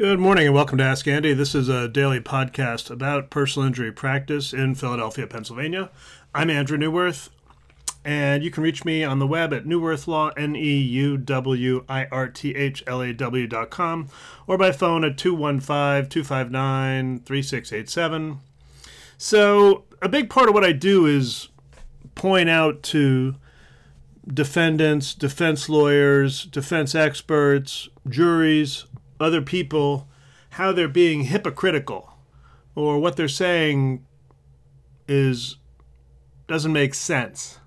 Good morning and welcome to Ask Andy. This is a daily podcast about personal injury practice in Philadelphia, Pennsylvania. I'm Andrew Neuwirth, and you can reach me on the web at Neuwirthlaw, N E U W I R T H L A W dot com, or by phone at 215 259 3687. So, a big part of what I do is point out to defendants, defense lawyers, defense experts, juries, other people how they're being hypocritical or what they're saying is doesn't make sense.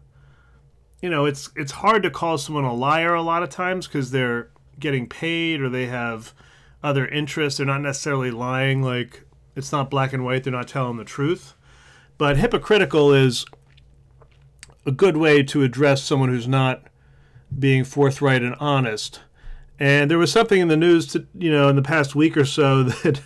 You know, it's it's hard to call someone a liar a lot of times because they're getting paid or they have other interests. They're not necessarily lying like it's not black and white, they're not telling the truth. But hypocritical is a good way to address someone who's not being forthright and honest and there was something in the news, to, you know, in the past week or so that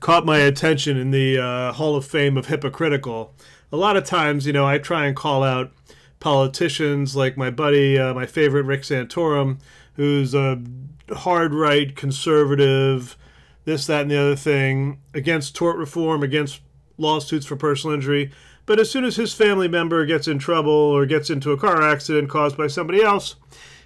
caught my attention in the uh, Hall of Fame of hypocritical. A lot of times, you know, I try and call out politicians like my buddy, uh, my favorite Rick Santorum, who's a hard right conservative, this, that, and the other thing, against tort reform, against lawsuits for personal injury. But as soon as his family member gets in trouble or gets into a car accident caused by somebody else,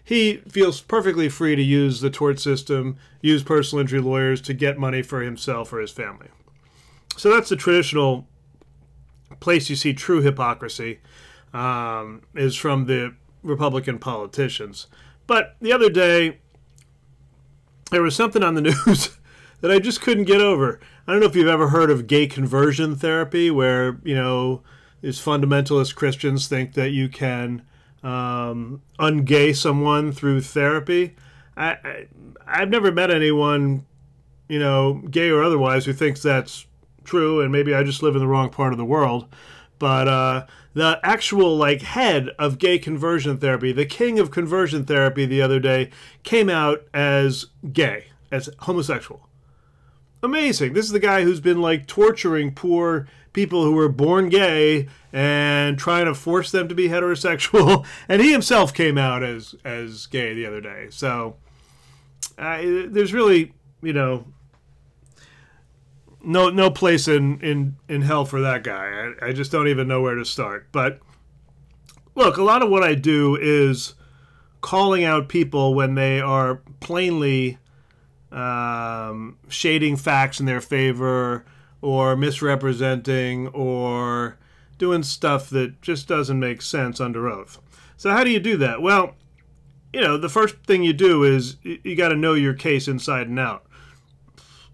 he feels perfectly free to use the tort system, use personal injury lawyers to get money for himself or his family. So that's the traditional place you see true hypocrisy um, is from the Republican politicians. But the other day, there was something on the news that I just couldn't get over. I don't know if you've ever heard of gay conversion therapy, where, you know, these fundamentalist Christians think that you can um, ungay someone through therapy. I, I have never met anyone, you know, gay or otherwise, who thinks that's true, and maybe I just live in the wrong part of the world. But uh, the actual like head of gay conversion therapy, the king of conversion therapy, the other day came out as gay, as homosexual. Amazing! This is the guy who's been like torturing poor people who were born gay and trying to force them to be heterosexual. And he himself came out as as gay the other day. So uh, there's really, you know, no no place in in in hell for that guy. I, I just don't even know where to start. But look, a lot of what I do is calling out people when they are plainly um, shading facts in their favor or misrepresenting or doing stuff that just doesn't make sense under oath. So, how do you do that? Well, you know, the first thing you do is you got to know your case inside and out.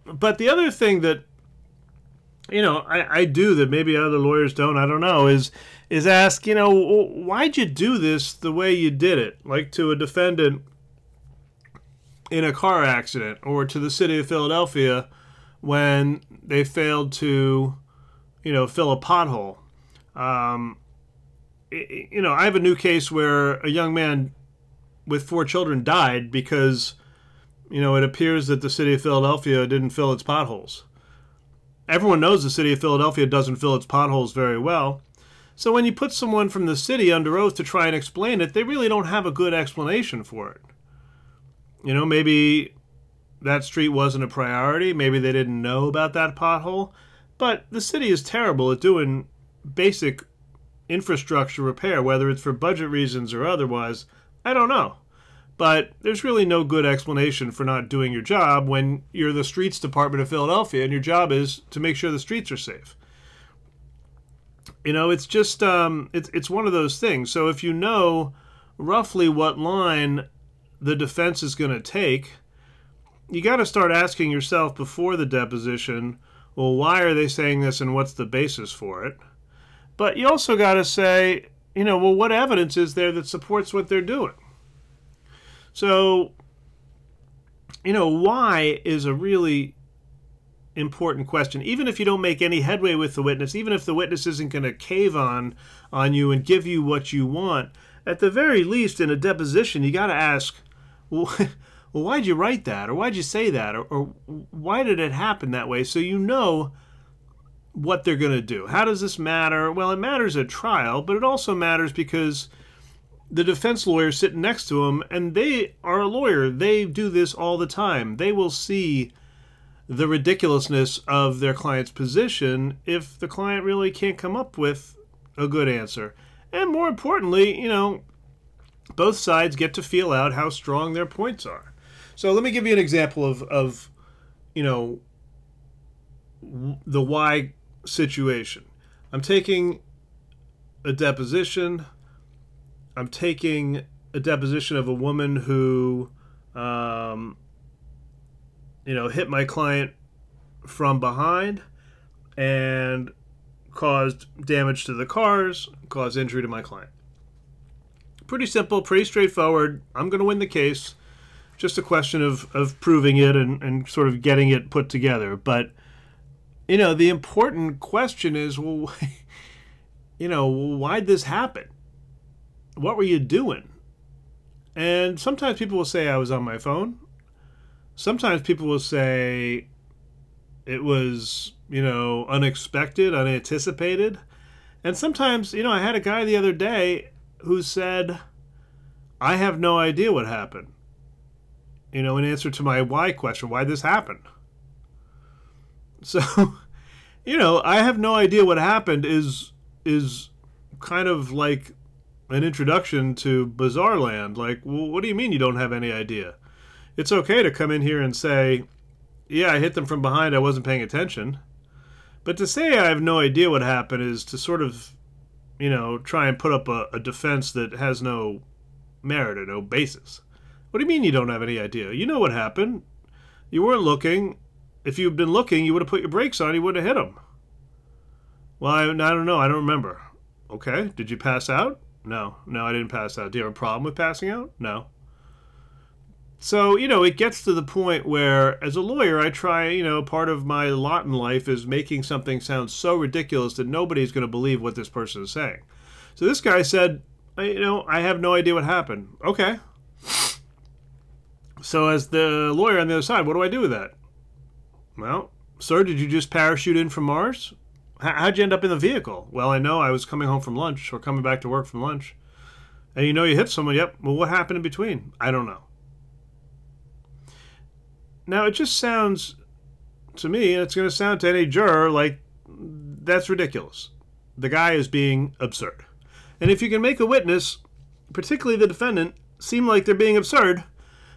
But the other thing that you know I, I do that maybe other lawyers don't, I don't know, is is ask, you know, why'd you do this the way you did it? Like to a defendant in a car accident or to the city of Philadelphia when they failed to, you know, fill a pothole. Um, you know, I have a new case where a young man with four children died because, you know, it appears that the city of Philadelphia didn't fill its potholes. Everyone knows the city of Philadelphia doesn't fill its potholes very well. So when you put someone from the city under oath to try and explain it, they really don't have a good explanation for it. You know, maybe that street wasn't a priority. Maybe they didn't know about that pothole. But the city is terrible at doing basic infrastructure repair, whether it's for budget reasons or otherwise. I don't know. But there's really no good explanation for not doing your job when you're the streets department of Philadelphia and your job is to make sure the streets are safe. You know, it's just um, it's it's one of those things. So if you know roughly what line the defense is going to take, you got to start asking yourself before the deposition, well, why are they saying this and what's the basis for it? But you also got to say, you know, well, what evidence is there that supports what they're doing? So, you know, why is a really important question. Even if you don't make any headway with the witness, even if the witness isn't going to cave on on you and give you what you want, at the very least in a deposition, you got to ask, well, why'd you write that? Or why'd you say that? Or, or why did it happen that way? So you know what they're going to do. How does this matter? Well, it matters at trial, but it also matters because the defense lawyer sitting next to him, and they are a lawyer. They do this all the time. They will see the ridiculousness of their client's position if the client really can't come up with a good answer. And more importantly, you know, both sides get to feel out how strong their points are. So let me give you an example of, of you know, the why situation. I'm taking a deposition. I'm taking a deposition of a woman who, um, you know, hit my client from behind and caused damage to the cars, caused injury to my client. Pretty simple, pretty straightforward. I'm going to win the case. Just a question of, of proving it and, and sort of getting it put together. But, you know, the important question is well, you know, why'd this happen? What were you doing? And sometimes people will say I was on my phone. Sometimes people will say it was, you know, unexpected, unanticipated. And sometimes, you know, I had a guy the other day who said, I have no idea what happened. You know, in answer to my why question, why this happened. So, you know, I have no idea what happened is is kind of like an introduction to bizarre land. Like, well, what do you mean you don't have any idea? It's okay to come in here and say, yeah, I hit them from behind. I wasn't paying attention. But to say I have no idea what happened is to sort of, you know, try and put up a, a defense that has no merit or no basis. What do you mean you don't have any idea? You know what happened. You weren't looking. If you'd been looking, you would have put your brakes on. You would have hit him. Well, I, I don't know. I don't remember. Okay. Did you pass out? No. No, I didn't pass out. Do you have a problem with passing out? No. So, you know, it gets to the point where, as a lawyer, I try, you know, part of my lot in life is making something sound so ridiculous that nobody's going to believe what this person is saying. So this guy said, you know, I have no idea what happened. Okay. So, as the lawyer on the other side, what do I do with that? Well, sir, did you just parachute in from Mars? How'd you end up in the vehicle? Well, I know I was coming home from lunch or coming back to work from lunch. And you know you hit someone. Yep. Well, what happened in between? I don't know. Now, it just sounds to me, and it's going to sound to any juror like that's ridiculous. The guy is being absurd. And if you can make a witness, particularly the defendant, seem like they're being absurd,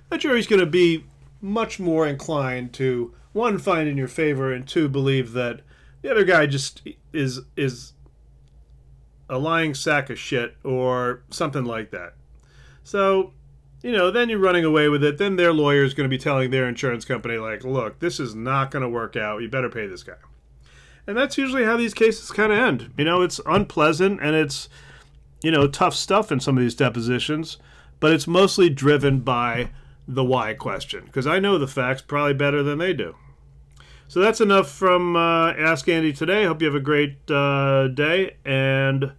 the jury's going to be much more inclined to one find in your favor and two believe that the other guy just is is a lying sack of shit or something like that. So you know, then you're running away with it. Then their lawyer is going to be telling their insurance company, like, look, this is not going to work out. You better pay this guy. And that's usually how these cases kind of end. You know, it's unpleasant and it's, you know, tough stuff in some of these depositions, but it's mostly driven by the why question because I know the facts probably better than they do. So that's enough from uh, Ask Andy today. Hope you have a great uh, day. And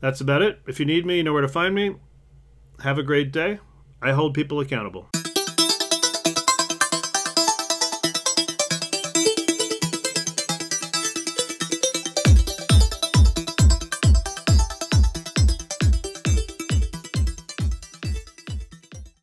that's about it. If you need me, you know where to find me. Have a great day. I hold people accountable.